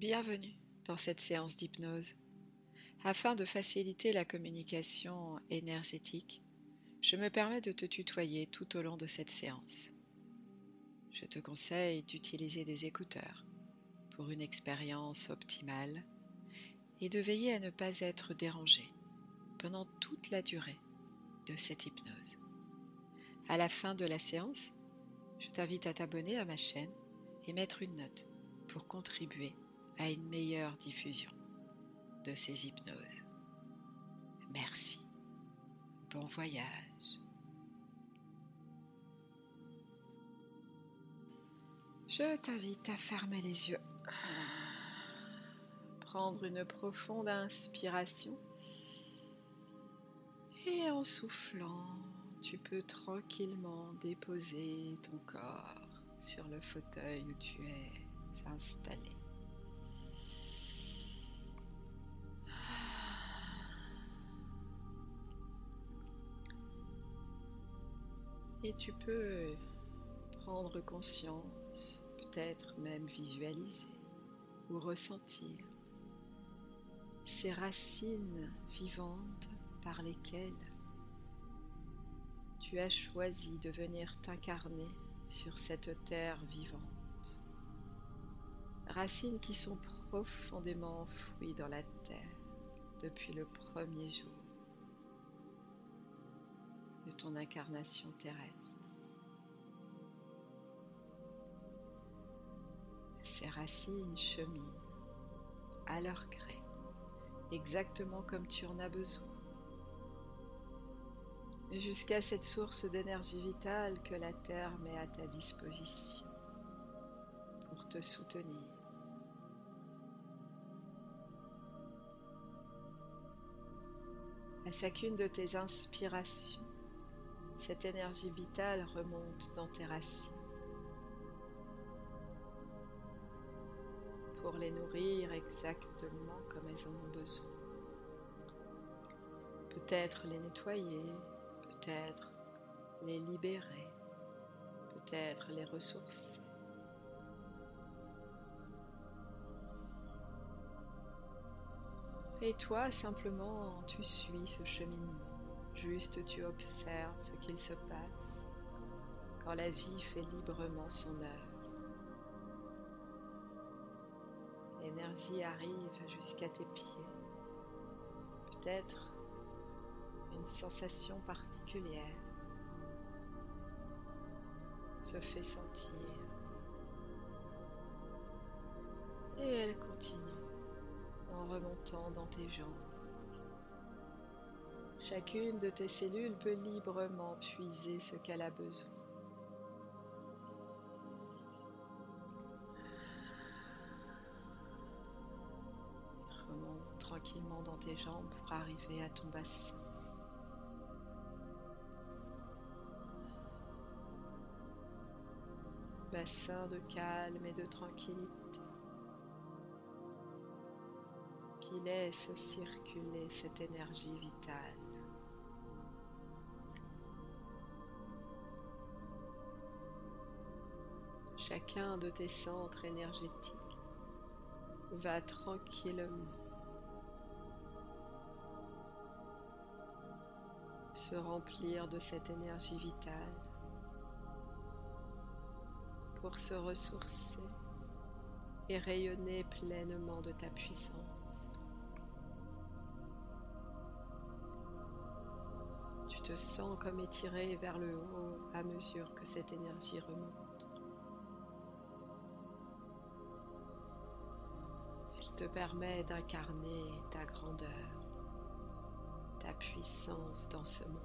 Bienvenue dans cette séance d'hypnose. Afin de faciliter la communication énergétique, je me permets de te tutoyer tout au long de cette séance. Je te conseille d'utiliser des écouteurs pour une expérience optimale et de veiller à ne pas être dérangé pendant toute la durée de cette hypnose. À la fin de la séance, je t'invite à t'abonner à ma chaîne et mettre une note pour contribuer à une meilleure diffusion de ces hypnoses. Merci. Bon voyage. Je t'invite à fermer les yeux. Prendre une profonde inspiration. Et en soufflant, tu peux tranquillement déposer ton corps sur le fauteuil où tu es installé. Et tu peux prendre conscience, peut-être même visualiser ou ressentir ces racines vivantes par lesquelles tu as choisi de venir t'incarner sur cette terre vivante. Racines qui sont profondément enfouies dans la terre depuis le premier jour ton incarnation terrestre. Ces racines cheminent à leur gré, exactement comme tu en as besoin, jusqu'à cette source d'énergie vitale que la Terre met à ta disposition pour te soutenir. À chacune de tes inspirations, cette énergie vitale remonte dans tes racines pour les nourrir exactement comme elles en ont besoin. Peut-être les nettoyer, peut-être les libérer, peut-être les ressourcer. Et toi, simplement, tu suis ce cheminement. Juste tu observes ce qu'il se passe quand la vie fait librement son œuvre. L'énergie arrive jusqu'à tes pieds. Peut-être une sensation particulière se fait sentir. Et elle continue en remontant dans tes jambes. Chacune de tes cellules peut librement puiser ce qu'elle a besoin. Remonte tranquillement dans tes jambes pour arriver à ton bassin. Bassin de calme et de tranquillité qui laisse circuler cette énergie vitale. De tes centres énergétiques va tranquillement se remplir de cette énergie vitale pour se ressourcer et rayonner pleinement de ta puissance. Tu te sens comme étiré vers le haut à mesure que cette énergie remonte. Permet d'incarner ta grandeur, ta puissance dans ce monde.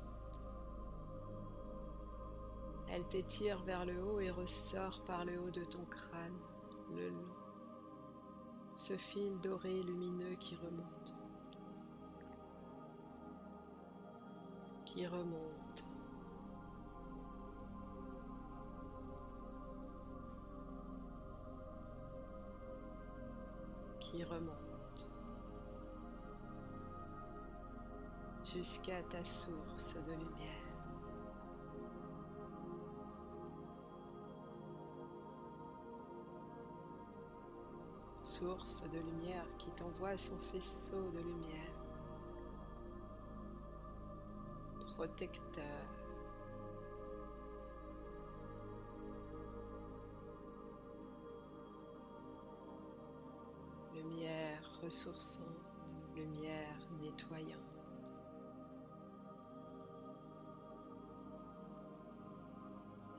Elle t'étire vers le haut et ressort par le haut de ton crâne, le long. Ce fil doré lumineux qui remonte, qui remonte remonte jusqu'à ta source de lumière. source de lumière qui t'envoie son faisceau de lumière, protecteur. Ressourçante, lumière nettoyante.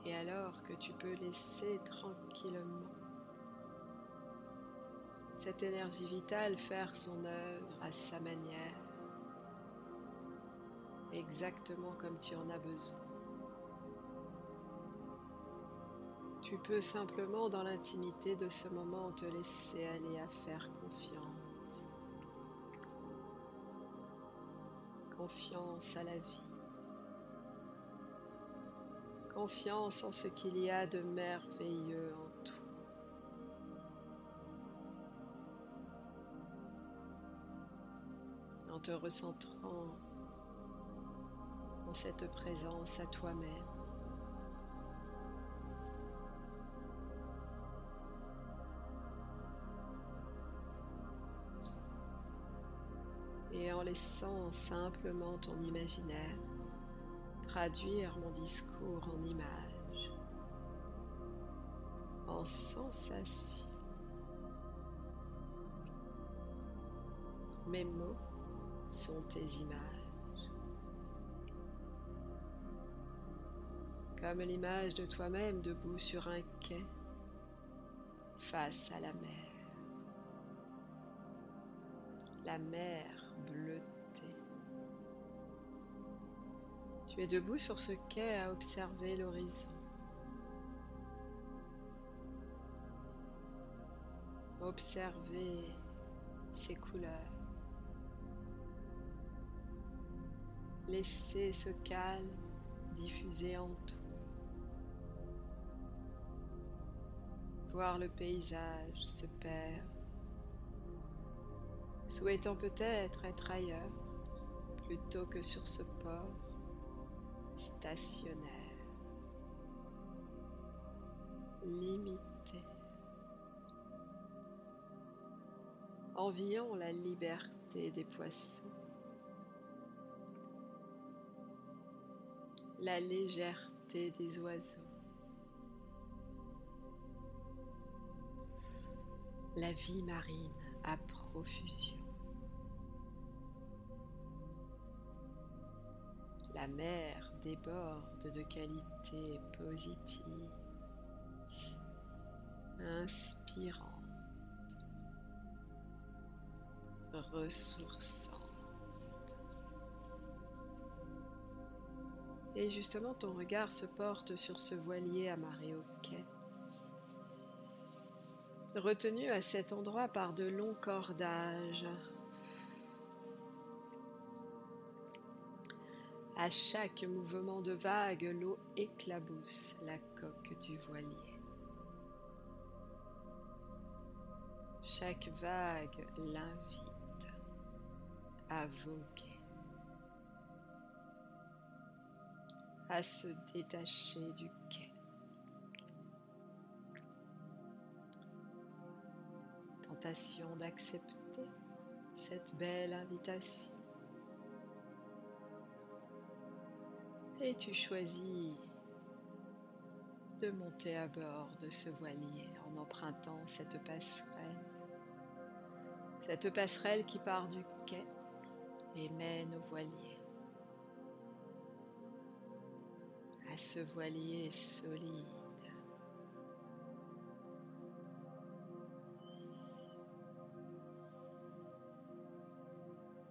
Et alors que tu peux laisser tranquillement cette énergie vitale faire son œuvre à sa manière, exactement comme tu en as besoin. Tu peux simplement dans l'intimité de ce moment te laisser aller à faire confiance. Confiance à la vie. Confiance en ce qu'il y a de merveilleux en toi. En te recentrant en cette présence à toi-même. En laissant simplement ton imaginaire traduire mon discours en images, en sensations. Mes mots sont tes images. Comme l'image de toi-même debout sur un quai face à la mer. La mer bleutée. Tu es debout sur ce quai à observer l'horizon. Observer ses couleurs. Laissez ce calme diffuser en toi. Voir le paysage se perdre, souhaitant peut-être être ailleurs plutôt que sur ce port stationnaire, limité, enviant la liberté des poissons. la légèreté des oiseaux, la vie marine à profusion, la mer déborde de qualités positives, inspirantes, ressourçantes. Et justement, ton regard se porte sur ce voilier amarré au quai, retenu à cet endroit par de longs cordages. À chaque mouvement de vague, l'eau éclabousse la coque du voilier. Chaque vague l'invite à voguer. à se détacher du quai. Tentation d'accepter cette belle invitation. Et tu choisis de monter à bord de ce voilier en empruntant cette passerelle. Cette passerelle qui part du quai et mène au voilier. ce voilier solide.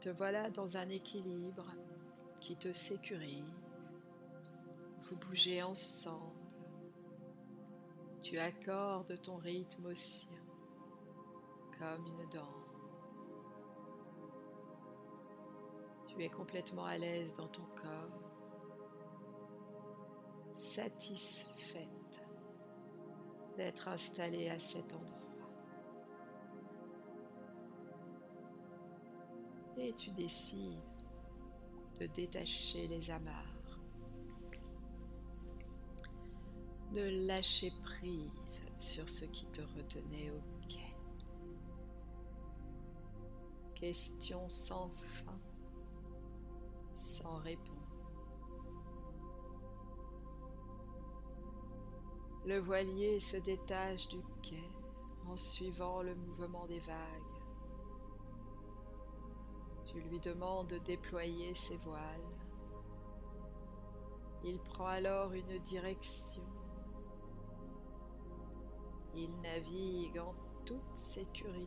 Te voilà dans un équilibre qui te sécurise. Vous bougez ensemble. Tu accordes ton rythme au sien comme une danse. Tu es complètement à l'aise dans ton corps satisfaite d'être installée à cet endroit. Et tu décides de détacher les amarres, de lâcher prise sur ce qui te retenait au quai. questions sans fin, sans réponse. Le voilier se détache du quai en suivant le mouvement des vagues. Tu lui demandes de déployer ses voiles. Il prend alors une direction. Il navigue en toute sécurité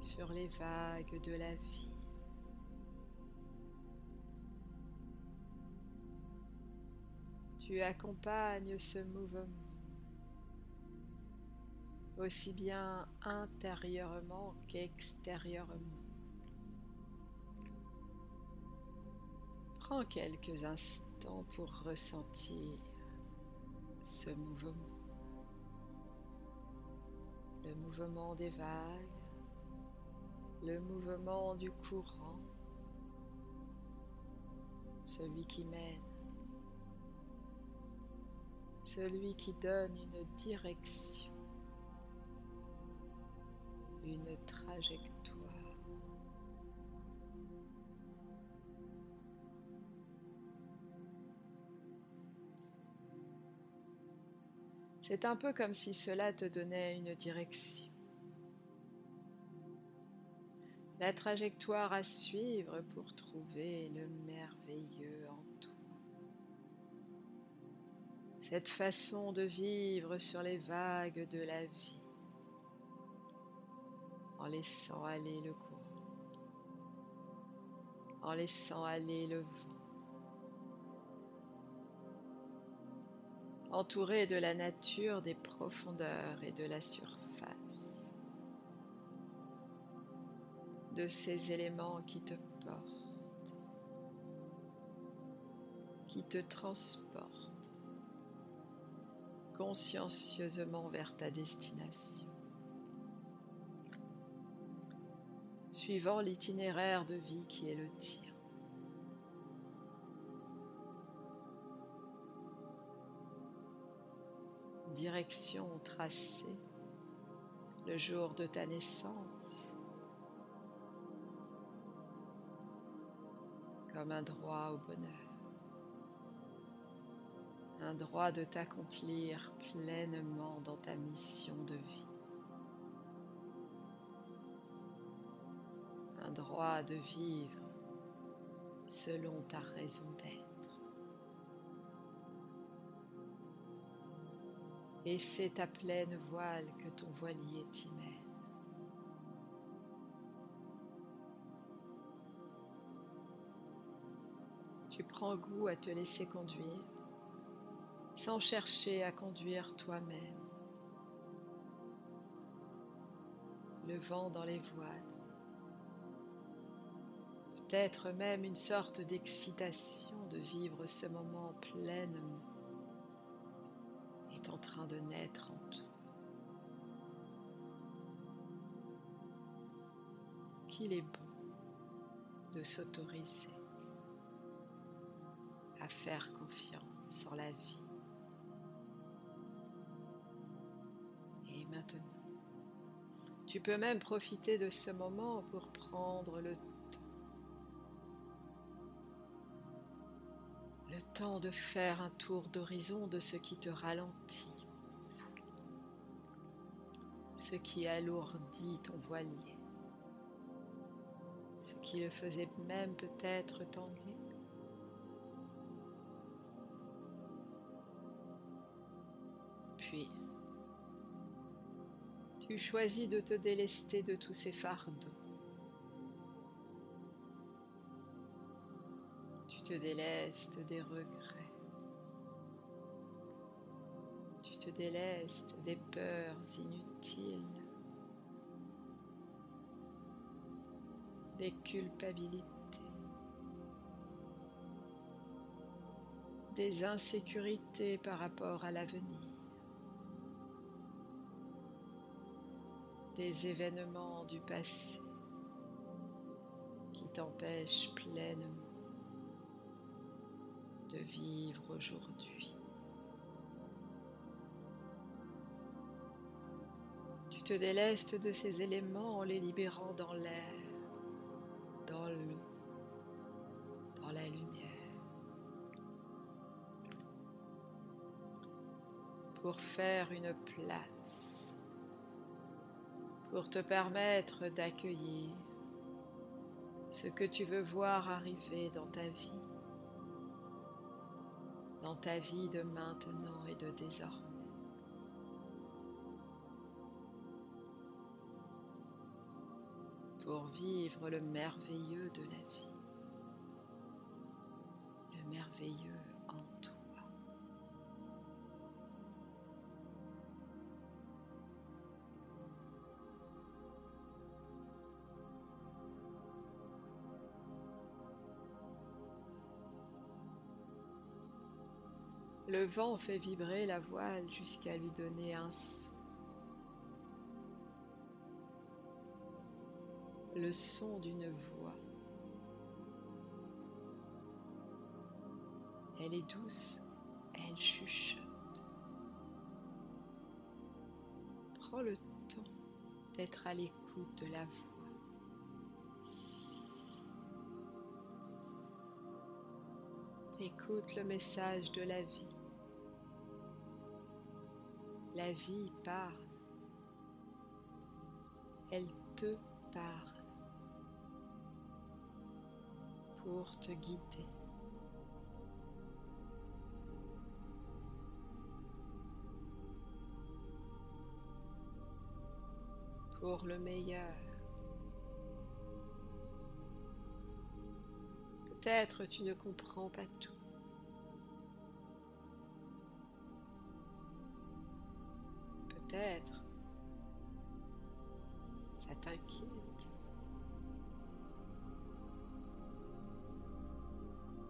sur les vagues de la vie. Tu accompagnes ce mouvement aussi bien intérieurement qu'extérieurement. Prends quelques instants pour ressentir ce mouvement, le mouvement des vagues, le mouvement du courant, celui qui mène, celui qui donne une direction, une trajectoire. C'est un peu comme si cela te donnait une direction. La trajectoire à suivre pour trouver le merveilleux en toi. Cette façon de vivre sur les vagues de la vie en laissant aller le courant, en laissant aller le vent. Entouré de la nature, des profondeurs et de la surface, de ces éléments qui te portent, qui te transportent consciencieusement vers ta destination. suivant l'itinéraire de vie qui est le tien. Direction tracée le jour de ta naissance comme un droit au bonheur, un droit de t'accomplir pleinement dans ta mission de vie, un droit de vivre selon ta raison d'être. Et c'est à pleine voile que ton voilier t'y mène. Tu prends goût à te laisser conduire sans chercher à conduire toi-même. Le vent dans les voiles, peut-être même une sorte d'excitation de vivre ce moment pleinement en train de naître en toi. Qu'il est bon de s'autoriser à faire confiance en la vie. Et maintenant, tu peux même profiter de ce moment pour prendre le temps de faire un tour d'horizon de ce qui te ralentit, ce qui alourdit ton voilier, ce qui le faisait même peut-être t'ennuyer. Puis, tu choisis de te délester de tous ces fardeaux te délestes des regrets. Tu te délestes des peurs inutiles, des culpabilités, des insécurités par rapport à l'avenir, des événements du passé qui t'empêchent pleinement de vivre aujourd'hui. Tu te délestes de ces éléments en les libérant dans l'air, dans l'eau, dans la lumière. Pour faire une place, pour te permettre d'accueillir ce que tu veux voir arriver dans ta vie dans ta vie de maintenant et de désormais. Pour vivre le merveilleux de la vie, le merveilleux Le vent fait vibrer la voile jusqu'à lui donner un son. Le son d'une voix. Elle est douce, elle chuchote. Prends le temps d'être à l'écoute de la voix. Écoute le message de la vie. La vie parle. Elle te parle pour te guider. Pour le meilleur. Peut-être tu ne comprends pas tout. T'inquiète.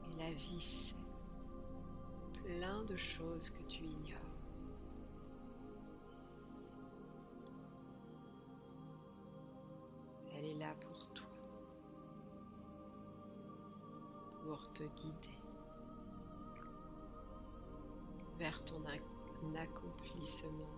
Mais la vie sait plein de choses que tu ignores. Elle est là pour toi. pour te guider vers ton accomplissement.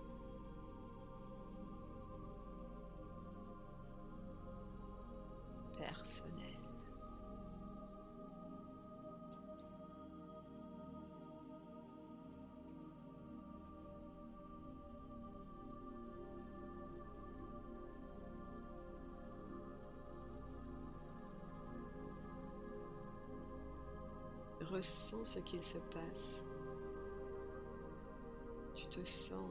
Ressens ce qu'il se passe. Tu te sens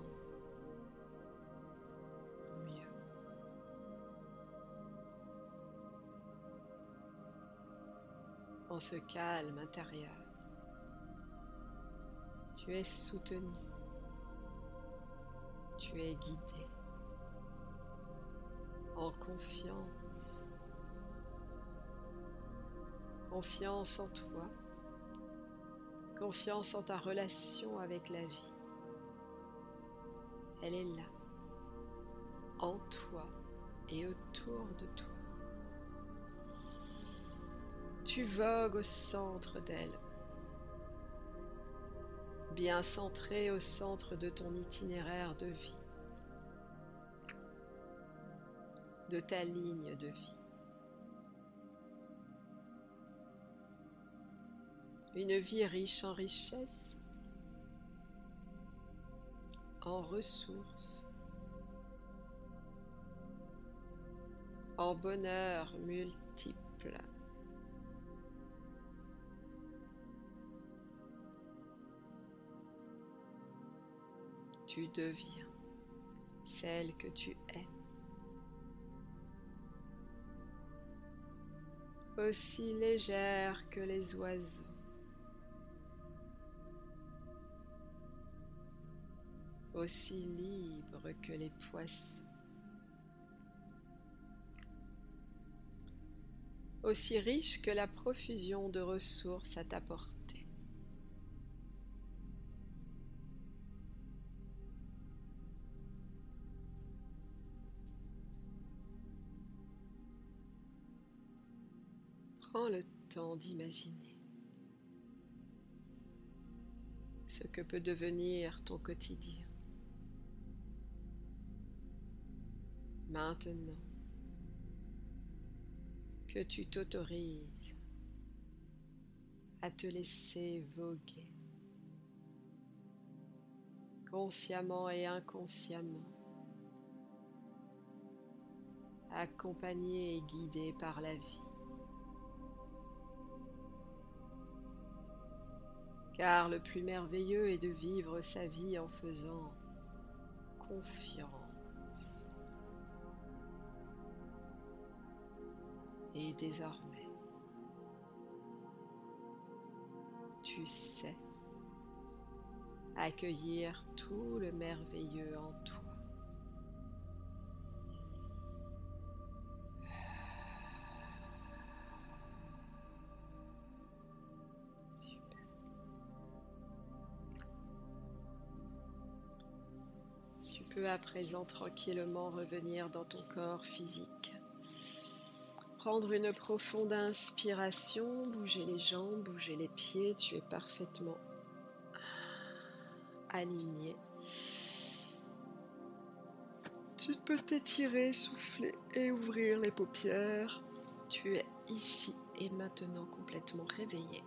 mieux. En ce calme intérieur, tu es soutenu. Tu es guidé. En confiance. Confiance en toi confiance en ta relation avec la vie. Elle est là, en toi et autour de toi. Tu vogues au centre d'elle, bien centré au centre de ton itinéraire de vie, de ta ligne de vie. Une vie riche en richesse, en ressources, en bonheur multiple. Tu deviens celle que tu es. Aussi légère que les oiseaux. Aussi libre que les poissons, aussi riche que la profusion de ressources à t'apporter. Prends le temps d'imaginer ce que peut devenir ton quotidien. Maintenant que tu t'autorises à te laisser voguer consciemment et inconsciemment, accompagné et guidé par la vie. Car le plus merveilleux est de vivre sa vie en faisant confiance. Et désormais, tu sais accueillir tout le merveilleux en toi. Tu peux à présent tranquillement revenir dans ton corps physique. Prendre une profonde inspiration, bouger les jambes, bouger les pieds, tu es parfaitement aligné. Tu peux t'étirer, souffler et ouvrir les paupières. Tu es ici et maintenant complètement réveillé.